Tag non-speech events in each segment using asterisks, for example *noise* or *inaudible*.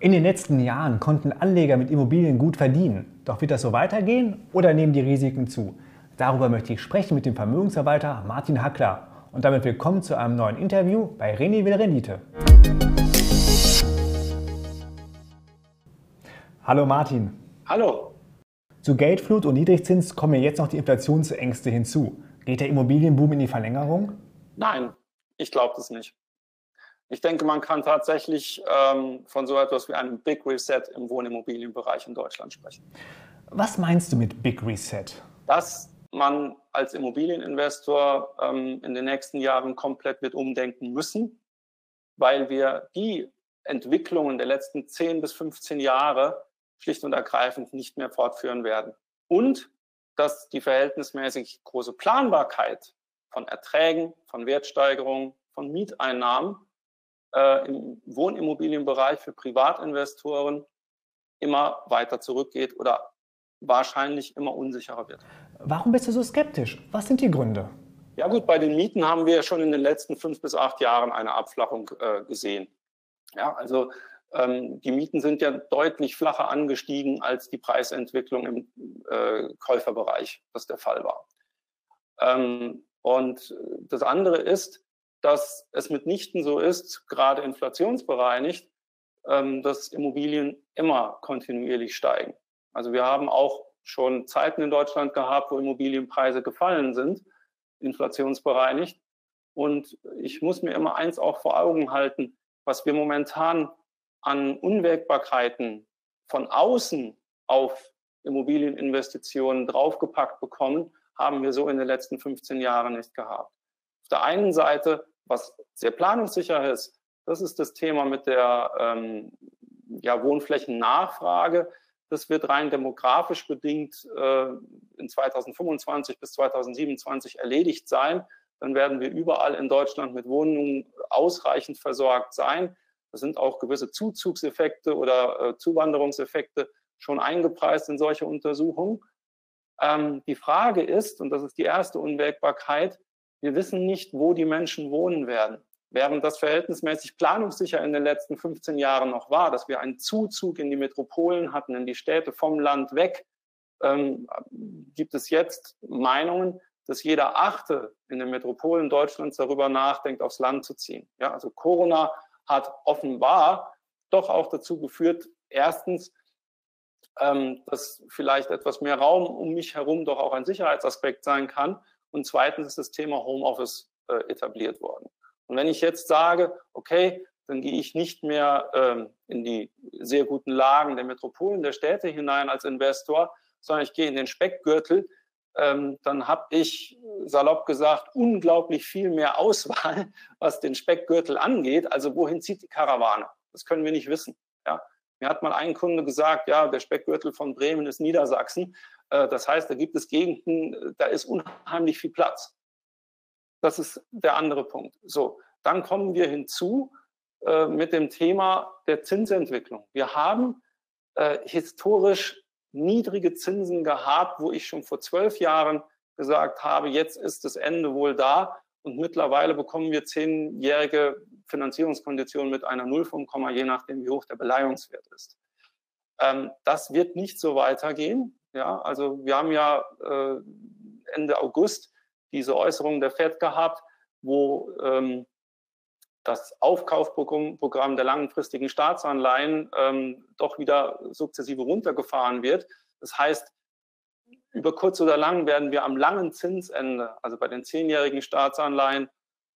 In den letzten Jahren konnten Anleger mit Immobilien gut verdienen. Doch wird das so weitergehen oder nehmen die Risiken zu? Darüber möchte ich sprechen mit dem Vermögensverwalter Martin Hackler. Und damit willkommen zu einem neuen Interview bei René Will Rendite. Hallo Martin. Hallo. Zu Geldflut und Niedrigzins kommen ja jetzt noch die Inflationsängste hinzu. Geht der Immobilienboom in die Verlängerung? Nein, ich glaube das nicht. Ich denke, man kann tatsächlich ähm, von so etwas wie einem Big Reset im Wohnimmobilienbereich in Deutschland sprechen. Was meinst du mit Big Reset? Dass man als Immobilieninvestor ähm, in den nächsten Jahren komplett wird umdenken müssen, weil wir die Entwicklungen der letzten 10 bis 15 Jahre schlicht und ergreifend nicht mehr fortführen werden. Und dass die verhältnismäßig große Planbarkeit von Erträgen, von Wertsteigerungen, von Mieteinnahmen äh, im Wohnimmobilienbereich für Privatinvestoren immer weiter zurückgeht oder wahrscheinlich immer unsicherer wird. Warum bist du so skeptisch? Was sind die Gründe? Ja gut, bei den Mieten haben wir schon in den letzten fünf bis acht Jahren eine Abflachung äh, gesehen. Ja, also ähm, die Mieten sind ja deutlich flacher angestiegen als die Preisentwicklung im äh, Käuferbereich, was der Fall war. Ähm, und das andere ist, dass es mitnichten so ist, gerade inflationsbereinigt, ähm, dass Immobilien immer kontinuierlich steigen. Also wir haben auch schon Zeiten in Deutschland gehabt, wo Immobilienpreise gefallen sind, inflationsbereinigt. Und ich muss mir immer eins auch vor Augen halten, was wir momentan an Unwägbarkeiten von außen auf Immobilieninvestitionen draufgepackt bekommen, haben wir so in den letzten 15 Jahren nicht gehabt. Der einen Seite, was sehr planungssicher ist, das ist das Thema mit der ähm, ja, Wohnflächennachfrage. Das wird rein demografisch bedingt äh, in 2025 bis 2027 erledigt sein. Dann werden wir überall in Deutschland mit Wohnungen ausreichend versorgt sein. Da sind auch gewisse Zuzugseffekte oder äh, Zuwanderungseffekte schon eingepreist in solche Untersuchungen. Ähm, die Frage ist, und das ist die erste Unwägbarkeit, wir wissen nicht, wo die Menschen wohnen werden. Während das verhältnismäßig planungssicher in den letzten 15 Jahren noch war, dass wir einen Zuzug in die Metropolen hatten, in die Städte vom Land weg, ähm, gibt es jetzt Meinungen, dass jeder Achte in den Metropolen Deutschlands darüber nachdenkt, aufs Land zu ziehen. Ja, also Corona hat offenbar doch auch dazu geführt, erstens, ähm, dass vielleicht etwas mehr Raum um mich herum doch auch ein Sicherheitsaspekt sein kann. Und zweitens ist das Thema Homeoffice äh, etabliert worden. Und wenn ich jetzt sage, okay, dann gehe ich nicht mehr ähm, in die sehr guten Lagen der Metropolen, der Städte hinein als Investor, sondern ich gehe in den Speckgürtel, ähm, dann habe ich salopp gesagt unglaublich viel mehr Auswahl, *laughs* was den Speckgürtel angeht. Also wohin zieht die Karawane? Das können wir nicht wissen. Ja? Mir hat mal ein Kunde gesagt, ja, der Speckgürtel von Bremen ist Niedersachsen. Äh, das heißt, da gibt es Gegenden, da ist unheimlich viel Platz. Das ist der andere Punkt. So, dann kommen wir hinzu äh, mit dem Thema der Zinsentwicklung. Wir haben äh, historisch niedrige Zinsen gehabt, wo ich schon vor zwölf Jahren gesagt habe, jetzt ist das Ende wohl da. Und mittlerweile bekommen wir zehnjährige Finanzierungskonditionen mit einer Nullformkomma, je nachdem, wie hoch der Beleihungswert ist. Ähm, das wird nicht so weitergehen. Ja, also wir haben ja äh, Ende August diese Äußerung der FED gehabt, wo ähm, das Aufkaufprogramm der langfristigen Staatsanleihen ähm, doch wieder sukzessive runtergefahren wird. Das heißt, über kurz oder lang werden wir am langen Zinsende, also bei den zehnjährigen Staatsanleihen,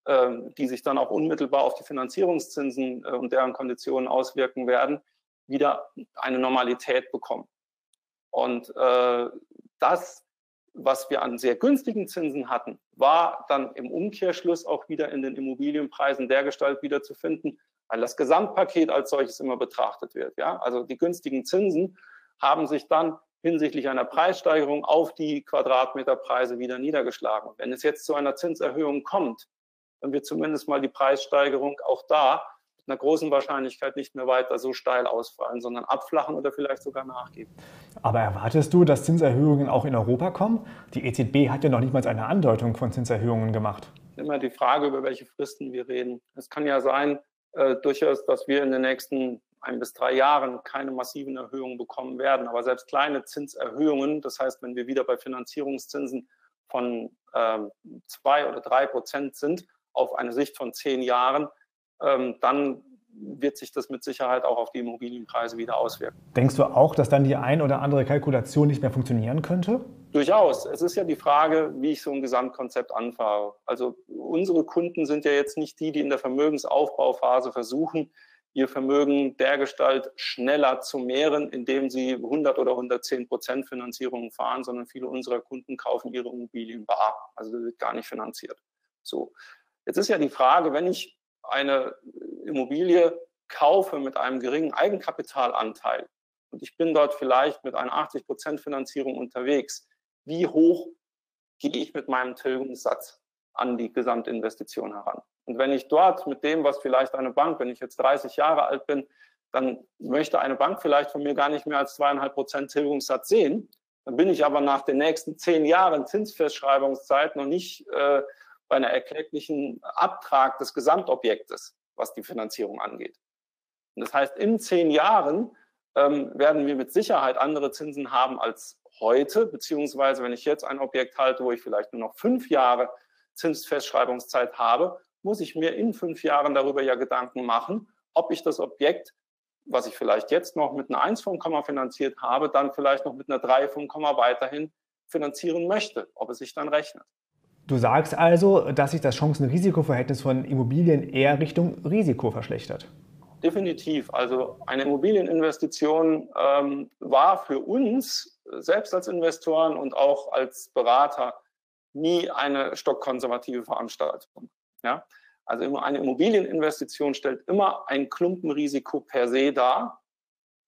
äh, die sich dann auch unmittelbar auf die Finanzierungszinsen äh, und deren Konditionen auswirken werden, wieder eine Normalität bekommen. Und äh, das was wir an sehr günstigen Zinsen hatten, war dann im Umkehrschluss auch wieder in den Immobilienpreisen der Gestalt wiederzufinden, weil das Gesamtpaket als solches immer betrachtet wird. Ja? Also die günstigen Zinsen haben sich dann hinsichtlich einer Preissteigerung auf die Quadratmeterpreise wieder niedergeschlagen. Wenn es jetzt zu einer Zinserhöhung kommt, dann wird zumindest mal die Preissteigerung auch da einer großen Wahrscheinlichkeit nicht mehr weiter so steil ausfallen, sondern abflachen oder vielleicht sogar nachgeben. Aber erwartest du, dass Zinserhöhungen auch in Europa kommen? Die EZB hat ja noch nicht mal eine Andeutung von Zinserhöhungen gemacht. Immer die Frage, über welche Fristen wir reden. Es kann ja sein, äh, durchaus, dass wir in den nächsten ein bis drei Jahren keine massiven Erhöhungen bekommen werden. Aber selbst kleine Zinserhöhungen, das heißt, wenn wir wieder bei Finanzierungszinsen von ähm, zwei oder drei Prozent sind auf eine Sicht von zehn Jahren, dann wird sich das mit Sicherheit auch auf die Immobilienpreise wieder auswirken. Denkst du auch, dass dann die ein oder andere Kalkulation nicht mehr funktionieren könnte? Durchaus. Es ist ja die Frage, wie ich so ein Gesamtkonzept anfahre. Also unsere Kunden sind ja jetzt nicht die, die in der Vermögensaufbauphase versuchen, ihr Vermögen dergestalt schneller zu mehren, indem sie 100 oder 110 Prozent Finanzierungen fahren, sondern viele unserer Kunden kaufen ihre Immobilien bar. Also das wird gar nicht finanziert. So. Jetzt ist ja die Frage, wenn ich eine Immobilie kaufe mit einem geringen Eigenkapitalanteil und ich bin dort vielleicht mit einer 80 Prozent Finanzierung unterwegs, wie hoch gehe ich mit meinem Tilgungssatz an die Gesamtinvestition heran? Und wenn ich dort mit dem, was vielleicht eine Bank, wenn ich jetzt 30 Jahre alt bin, dann möchte eine Bank vielleicht von mir gar nicht mehr als zweieinhalb Prozent Tilgungssatz sehen. Dann bin ich aber nach den nächsten zehn Jahren Zinsfestschreibungszeit noch nicht äh, bei einer erkläglichen Abtrag des Gesamtobjektes, was die Finanzierung angeht. Und das heißt, in zehn Jahren ähm, werden wir mit Sicherheit andere Zinsen haben als heute, beziehungsweise wenn ich jetzt ein Objekt halte, wo ich vielleicht nur noch fünf Jahre Zinsfestschreibungszeit habe, muss ich mir in fünf Jahren darüber ja Gedanken machen, ob ich das Objekt, was ich vielleicht jetzt noch mit einer 1 vom Komma finanziert habe, dann vielleicht noch mit einer 3 vom Komma weiterhin finanzieren möchte, ob es sich dann rechnet. Du sagst also, dass sich das Chancen-Risiko-Verhältnis von Immobilien eher Richtung Risiko verschlechtert. Definitiv. Also eine Immobilieninvestition ähm, war für uns selbst als Investoren und auch als Berater nie eine stockkonservative Veranstaltung. Ja? Also eine Immobilieninvestition stellt immer ein Klumpenrisiko per se dar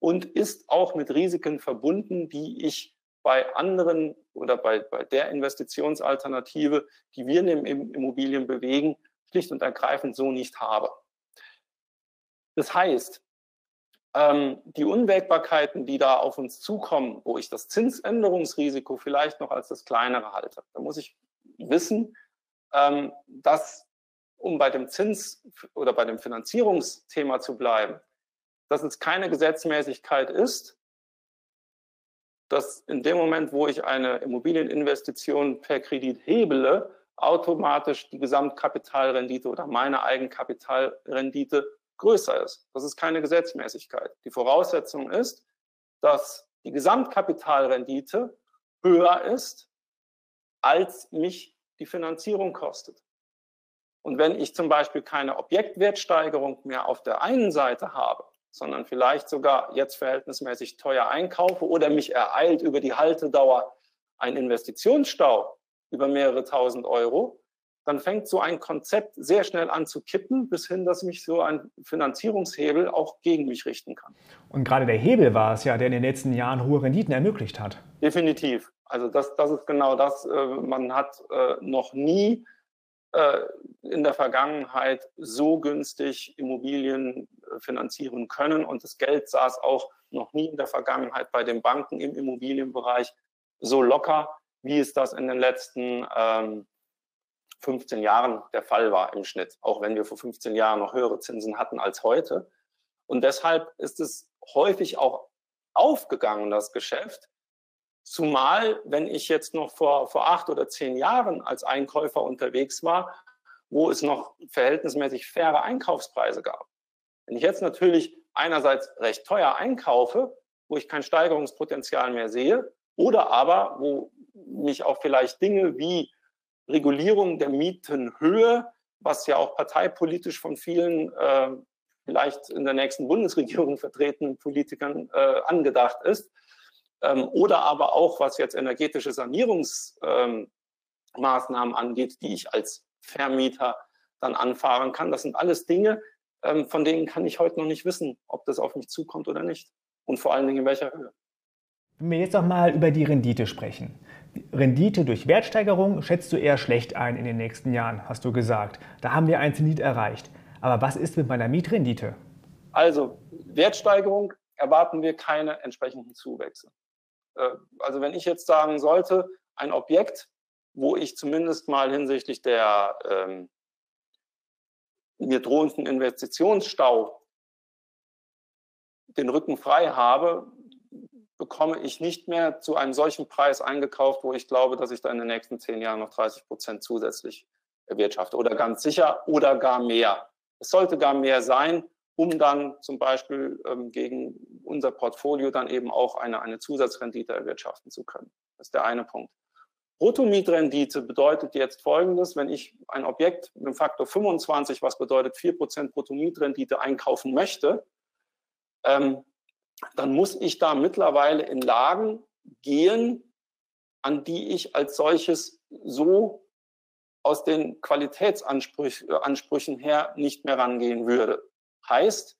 und ist auch mit Risiken verbunden, die ich bei anderen oder bei, bei der Investitionsalternative, die wir in Immobilien bewegen, schlicht und ergreifend so nicht habe. Das heißt, ähm, die Unwägbarkeiten, die da auf uns zukommen, wo ich das Zinsänderungsrisiko vielleicht noch als das kleinere halte, da muss ich wissen, ähm, dass, um bei dem Zins- oder bei dem Finanzierungsthema zu bleiben, dass es keine Gesetzmäßigkeit ist, dass in dem Moment, wo ich eine Immobilieninvestition per Kredit hebele, automatisch die Gesamtkapitalrendite oder meine Eigenkapitalrendite größer ist. Das ist keine Gesetzmäßigkeit. Die Voraussetzung ist, dass die Gesamtkapitalrendite höher ist, als mich die Finanzierung kostet. Und wenn ich zum Beispiel keine Objektwertsteigerung mehr auf der einen Seite habe, sondern vielleicht sogar jetzt verhältnismäßig teuer einkaufe oder mich ereilt über die Haltedauer ein Investitionsstau über mehrere tausend Euro, dann fängt so ein Konzept sehr schnell an zu kippen, bis hin, dass mich so ein Finanzierungshebel auch gegen mich richten kann. Und gerade der Hebel war es ja, der in den letzten Jahren hohe Renditen ermöglicht hat. Definitiv. Also das, das ist genau das. Äh, man hat äh, noch nie in der Vergangenheit so günstig Immobilien äh, finanzieren können. Und das Geld saß auch noch nie in der Vergangenheit bei den Banken im Immobilienbereich so locker, wie es das in den letzten ähm, 15 Jahren der Fall war im Schnitt, auch wenn wir vor 15 Jahren noch höhere Zinsen hatten als heute. Und deshalb ist es häufig auch aufgegangen, das Geschäft, Zumal, wenn ich jetzt noch vor, vor acht oder zehn Jahren als Einkäufer unterwegs war, wo es noch verhältnismäßig faire Einkaufspreise gab. Wenn ich jetzt natürlich einerseits recht teuer einkaufe, wo ich kein Steigerungspotenzial mehr sehe, oder aber wo mich auch vielleicht Dinge wie Regulierung der Mietenhöhe, was ja auch parteipolitisch von vielen äh, vielleicht in der nächsten Bundesregierung *laughs* vertretenen Politikern äh, angedacht ist, ähm, oder aber auch, was jetzt energetische Sanierungsmaßnahmen angeht, die ich als Vermieter dann anfahren kann. Das sind alles Dinge, ähm, von denen kann ich heute noch nicht wissen, ob das auf mich zukommt oder nicht. Und vor allen Dingen in welcher Höhe. Wenn wir jetzt noch mal über die Rendite sprechen. Rendite durch Wertsteigerung schätzt du eher schlecht ein in den nächsten Jahren, hast du gesagt. Da haben wir ein Zenit erreicht. Aber was ist mit meiner Mietrendite? Also Wertsteigerung erwarten wir keine entsprechenden Zuwächse. Äh, also wenn ich jetzt sagen sollte, ein Objekt, wo ich zumindest mal hinsichtlich der ähm, mir drohenden Investitionsstau den Rücken frei habe, bekomme ich nicht mehr zu einem solchen Preis eingekauft, wo ich glaube, dass ich da in den nächsten zehn Jahren noch 30 Prozent zusätzlich erwirtschafte oder ganz sicher oder gar mehr. Es sollte gar mehr sein, um dann zum Beispiel ähm, gegen unser Portfolio dann eben auch eine, eine Zusatzrendite erwirtschaften zu können. Das ist der eine Punkt. Bruttomietrendite bedeutet jetzt Folgendes, wenn ich ein Objekt mit einem Faktor 25, was bedeutet 4% Bruttomietrendite einkaufen möchte, ähm, dann muss ich da mittlerweile in Lagen gehen, an die ich als solches so aus den Qualitätsansprüchen her nicht mehr rangehen würde. Heißt,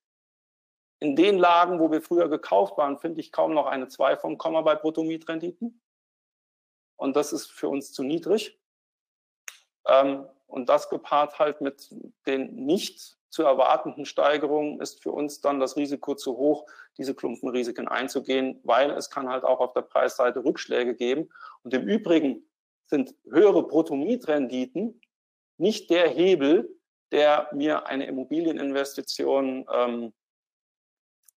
in den Lagen, wo wir früher gekauft waren, finde ich kaum noch eine 2 vom Komma bei Bruttomietrenditen. Und das ist für uns zu niedrig. Ähm, und das gepaart halt mit den nicht zu erwartenden Steigerungen ist für uns dann das Risiko zu hoch, diese Klumpenrisiken einzugehen, weil es kann halt auch auf der Preisseite Rückschläge geben. Und im Übrigen sind höhere Bruttomietrenditen nicht der Hebel, der mir eine Immobilieninvestition ähm,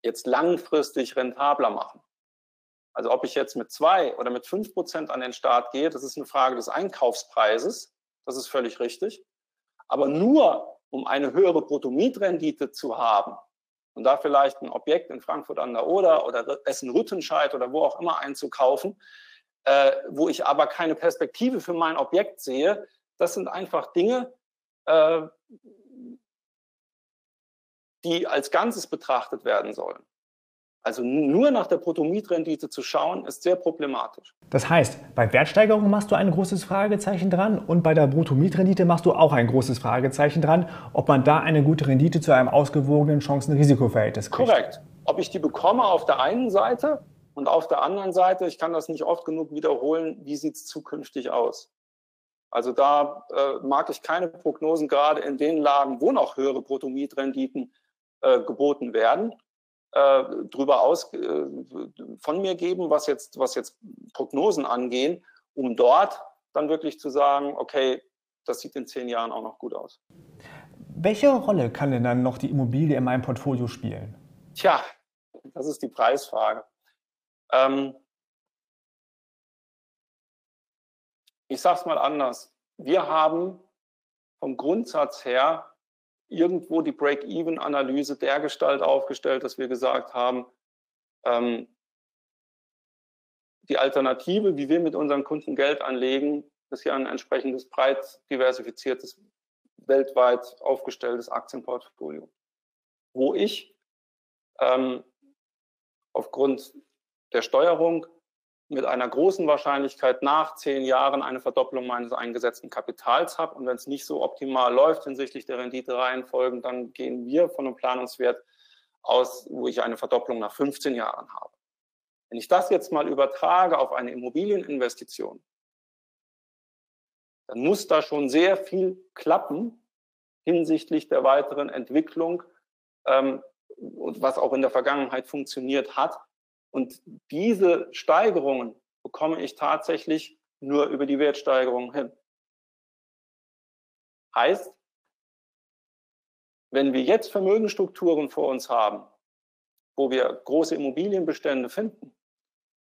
jetzt langfristig rentabler machen. Also ob ich jetzt mit zwei oder mit fünf Prozent an den Start gehe, das ist eine Frage des Einkaufspreises. Das ist völlig richtig. Aber nur um eine höhere Bruttomietrendite zu haben und da vielleicht ein Objekt in Frankfurt an der Oder oder Essen-Rüttenscheid oder wo auch immer einzukaufen, äh, wo ich aber keine Perspektive für mein Objekt sehe, das sind einfach Dinge, äh, die als Ganzes betrachtet werden sollen. Also nur nach der Bruttomietrendite zu schauen, ist sehr problematisch. Das heißt, bei Wertsteigerung machst du ein großes Fragezeichen dran und bei der Bruttomietrendite machst du auch ein großes Fragezeichen dran, ob man da eine gute Rendite zu einem ausgewogenen Chancen-Risikoverhältnis kriegt. Korrekt. Ob ich die bekomme auf der einen Seite und auf der anderen Seite, ich kann das nicht oft genug wiederholen, wie sieht es zukünftig aus? Also da äh, mag ich keine Prognosen gerade in den Lagen, wo noch höhere Bruttomietrenditen äh, geboten werden äh, drüber aus äh, von mir geben, was jetzt, was jetzt Prognosen angehen, um dort dann wirklich zu sagen, okay, das sieht in zehn Jahren auch noch gut aus. Welche Rolle kann denn dann noch die Immobilie in meinem Portfolio spielen? Tja, das ist die Preisfrage. Ähm, ich sage es mal anders. Wir haben vom Grundsatz her irgendwo die Break-Even-Analyse dergestalt aufgestellt, dass wir gesagt haben, ähm, die Alternative, wie wir mit unseren Kunden Geld anlegen, ist ja ein entsprechendes breit diversifiziertes, weltweit aufgestelltes Aktienportfolio, wo ich ähm, aufgrund der Steuerung mit einer großen Wahrscheinlichkeit nach zehn Jahren eine Verdopplung meines eingesetzten Kapitals habe. Und wenn es nicht so optimal läuft hinsichtlich der Renditereihenfolgen, dann gehen wir von einem Planungswert aus, wo ich eine Verdopplung nach 15 Jahren habe. Wenn ich das jetzt mal übertrage auf eine Immobilieninvestition, dann muss da schon sehr viel klappen hinsichtlich der weiteren Entwicklung, ähm, was auch in der Vergangenheit funktioniert hat, und diese Steigerungen bekomme ich tatsächlich nur über die Wertsteigerung hin. Heißt, wenn wir jetzt Vermögensstrukturen vor uns haben, wo wir große Immobilienbestände finden,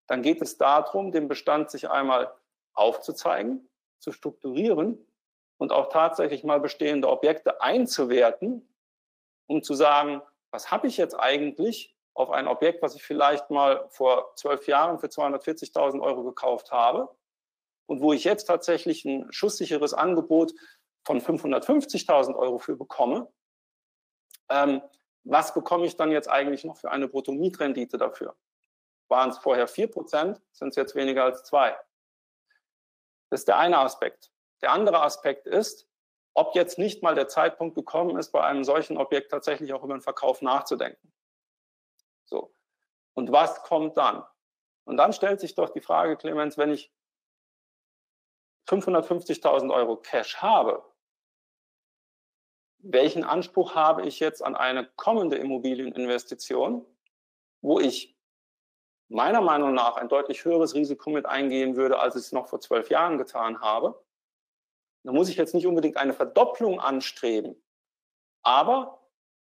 dann geht es darum, den Bestand sich einmal aufzuzeigen, zu strukturieren und auch tatsächlich mal bestehende Objekte einzuwerten, um zu sagen, was habe ich jetzt eigentlich auf ein Objekt, was ich vielleicht mal vor zwölf Jahren für 240.000 Euro gekauft habe und wo ich jetzt tatsächlich ein schusssicheres Angebot von 550.000 Euro für bekomme. Ähm, was bekomme ich dann jetzt eigentlich noch für eine Bruttomietrendite dafür? Waren es vorher 4%, sind es jetzt weniger als 2. Das ist der eine Aspekt. Der andere Aspekt ist, ob jetzt nicht mal der Zeitpunkt gekommen ist, bei einem solchen Objekt tatsächlich auch über den Verkauf nachzudenken. So. Und was kommt dann? Und dann stellt sich doch die Frage, Clemens, wenn ich 550.000 Euro Cash habe, welchen Anspruch habe ich jetzt an eine kommende Immobilieninvestition, wo ich meiner Meinung nach ein deutlich höheres Risiko mit eingehen würde, als ich es noch vor zwölf Jahren getan habe. Da muss ich jetzt nicht unbedingt eine Verdopplung anstreben, aber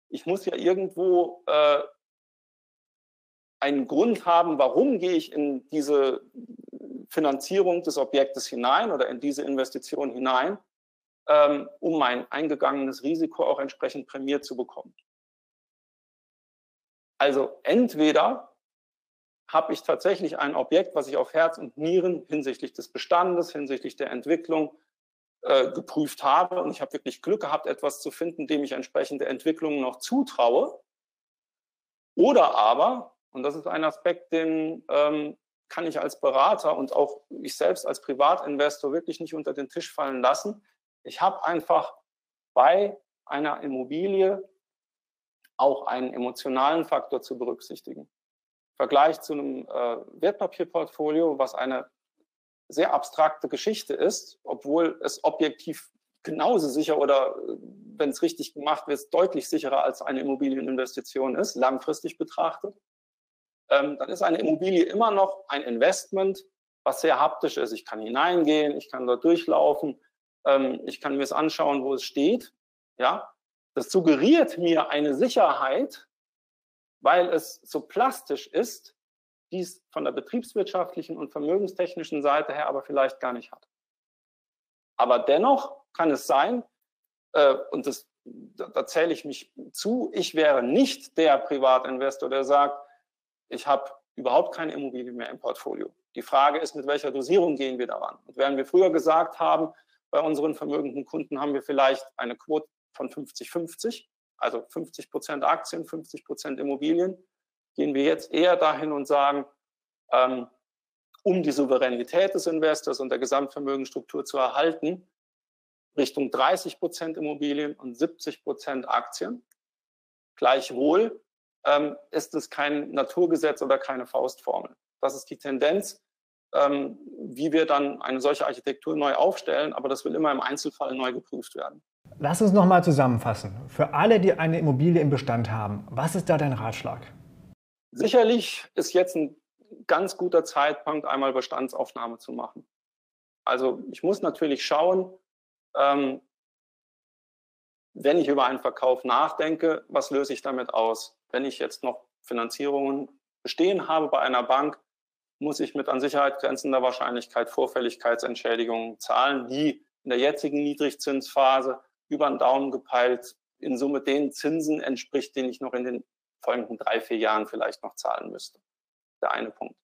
ich muss ja irgendwo äh, einen Grund haben, warum gehe ich in diese Finanzierung des Objektes hinein oder in diese Investition hinein, ähm, um mein eingegangenes Risiko auch entsprechend prämiert zu bekommen. Also entweder habe ich tatsächlich ein Objekt, was ich auf Herz und Nieren hinsichtlich des Bestandes, hinsichtlich der Entwicklung äh, geprüft habe und ich habe wirklich Glück gehabt, etwas zu finden, dem ich entsprechende Entwicklungen noch zutraue. Oder aber, und das ist ein Aspekt, den ähm, kann ich als Berater und auch ich selbst als Privatinvestor wirklich nicht unter den Tisch fallen lassen. Ich habe einfach bei einer Immobilie auch einen emotionalen Faktor zu berücksichtigen. Vergleich zu einem äh, Wertpapierportfolio, was eine sehr abstrakte Geschichte ist, obwohl es objektiv genauso sicher oder äh, wenn es richtig gemacht wird, deutlich sicherer als eine Immobilieninvestition ist, langfristig betrachtet, ähm, dann ist eine Immobilie immer noch ein Investment, was sehr haptisch ist. Ich kann hineingehen, ich kann dort durchlaufen, ähm, ich kann mir es anschauen, wo es steht. Ja, das suggeriert mir eine Sicherheit, weil es so plastisch ist, die es von der betriebswirtschaftlichen und vermögenstechnischen Seite her aber vielleicht gar nicht hat. Aber dennoch kann es sein, äh, und das, da, da zähle ich mich zu, ich wäre nicht der Privatinvestor, der sagt, ich habe überhaupt keine Immobilie mehr im Portfolio. Die Frage ist, mit welcher Dosierung gehen wir daran? Und während wir früher gesagt haben, bei unseren vermögenden Kunden haben wir vielleicht eine Quote von 50-50, also 50 Prozent Aktien, 50 Prozent Immobilien, gehen wir jetzt eher dahin und sagen, ähm, um die Souveränität des Investors und der Gesamtvermögensstruktur zu erhalten, Richtung 30 Prozent Immobilien und 70 Prozent Aktien. Gleichwohl ähm, ist es kein Naturgesetz oder keine Faustformel. Das ist die Tendenz, ähm, wie wir dann eine solche Architektur neu aufstellen, aber das will immer im Einzelfall neu geprüft werden. Lass uns nochmal zusammenfassen. Für alle, die eine Immobilie im Bestand haben, was ist da dein Ratschlag? Sicherlich ist jetzt ein ganz guter Zeitpunkt, einmal Bestandsaufnahme zu machen. Also ich muss natürlich schauen, ähm, wenn ich über einen Verkauf nachdenke, was löse ich damit aus? Wenn ich jetzt noch Finanzierungen bestehen habe bei einer Bank, muss ich mit an Sicherheit grenzender Wahrscheinlichkeit Vorfälligkeitsentschädigungen zahlen, die in der jetzigen Niedrigzinsphase über den Daumen gepeilt in Summe den Zinsen entspricht, den ich noch in den folgenden drei, vier Jahren vielleicht noch zahlen müsste. Der eine Punkt.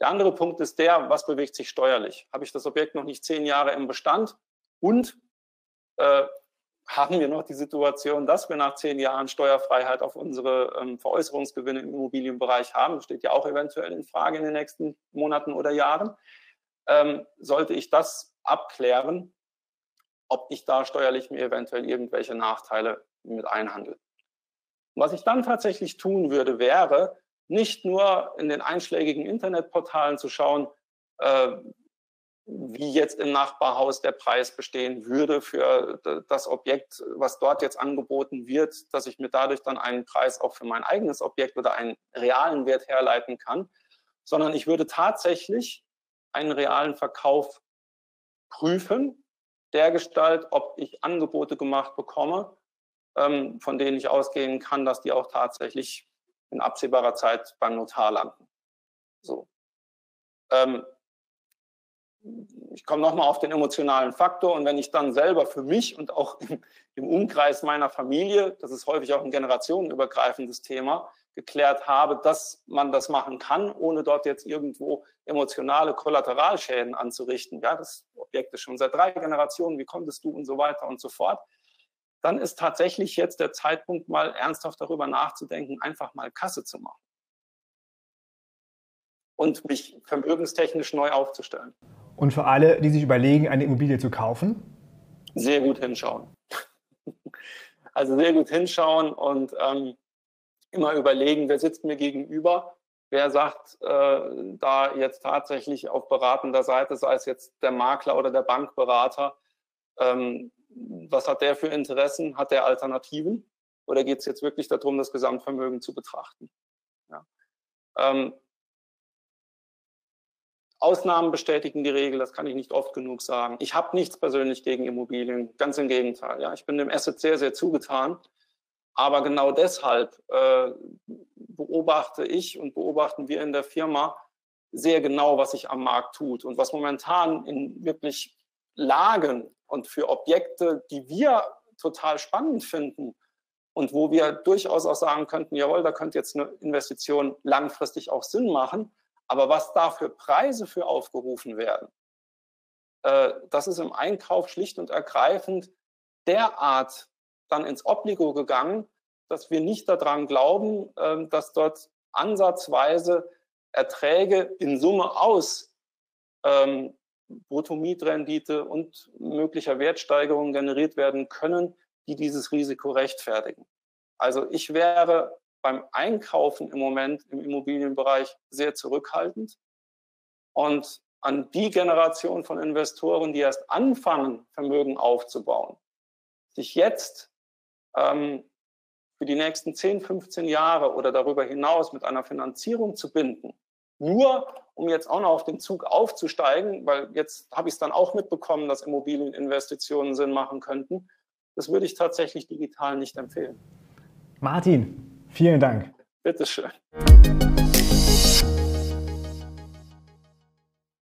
Der andere Punkt ist der, was bewegt sich steuerlich? Habe ich das Objekt noch nicht zehn Jahre im Bestand und äh, haben wir noch die Situation, dass wir nach zehn Jahren Steuerfreiheit auf unsere ähm, Veräußerungsgewinne im Immobilienbereich haben. Das steht ja auch eventuell in Frage in den nächsten Monaten oder Jahren. Ähm, sollte ich das abklären, ob ich da steuerlich mir eventuell irgendwelche Nachteile mit einhandle. Was ich dann tatsächlich tun würde, wäre, nicht nur in den einschlägigen Internetportalen zu schauen, äh, wie jetzt im Nachbarhaus der Preis bestehen würde für das Objekt, was dort jetzt angeboten wird, dass ich mir dadurch dann einen Preis auch für mein eigenes Objekt oder einen realen Wert herleiten kann, sondern ich würde tatsächlich einen realen Verkauf prüfen, der Gestalt, ob ich Angebote gemacht bekomme, ähm, von denen ich ausgehen kann, dass die auch tatsächlich in absehbarer Zeit beim Notar landen. So. Ähm, ich komme nochmal auf den emotionalen Faktor und wenn ich dann selber für mich und auch im, Umkreis meiner Familie, das ist häufig auch ein generationenübergreifendes Thema, geklärt habe, dass man das machen kann, ohne dort jetzt irgendwo emotionale Kollateralschäden anzurichten. Ja, das Objekt ist schon seit drei Generationen, wie konntest du und so weiter und so fort. Dann ist tatsächlich jetzt der Zeitpunkt, mal ernsthaft darüber nachzudenken, einfach mal Kasse zu machen und mich vermögenstechnisch neu aufzustellen. Und für alle, die sich überlegen, eine Immobilie zu kaufen? Sehr gut hinschauen. *laughs* Also sehr gut hinschauen und ähm, immer überlegen, wer sitzt mir gegenüber, wer sagt äh, da jetzt tatsächlich auf beratender Seite, sei es jetzt der Makler oder der Bankberater, ähm, was hat der für Interessen, hat der Alternativen oder geht es jetzt wirklich darum, das Gesamtvermögen zu betrachten? Ja. Ähm, Ausnahmen bestätigen die Regel, das kann ich nicht oft genug sagen. Ich habe nichts persönlich gegen Immobilien, ganz im Gegenteil. Ja. Ich bin dem Asset sehr, sehr zugetan. Aber genau deshalb äh, beobachte ich und beobachten wir in der Firma sehr genau, was sich am Markt tut und was momentan in wirklich Lagen und für Objekte, die wir total spannend finden und wo wir durchaus auch sagen könnten, jawohl, da könnte jetzt eine Investition langfristig auch Sinn machen, aber was da für Preise für aufgerufen werden, äh, das ist im Einkauf schlicht und ergreifend derart dann ins Obligo gegangen, dass wir nicht daran glauben, äh, dass dort ansatzweise Erträge in Summe aus ähm, Bruttomietrendite und möglicher Wertsteigerung generiert werden können, die dieses Risiko rechtfertigen. Also ich wäre beim Einkaufen im Moment im Immobilienbereich sehr zurückhaltend und an die Generation von Investoren, die erst anfangen, Vermögen aufzubauen, sich jetzt ähm, für die nächsten 10, 15 Jahre oder darüber hinaus mit einer Finanzierung zu binden, nur um jetzt auch noch auf den Zug aufzusteigen, weil jetzt habe ich es dann auch mitbekommen, dass Immobilieninvestitionen Sinn machen könnten. Das würde ich tatsächlich digital nicht empfehlen. Martin, vielen Dank. Bitteschön.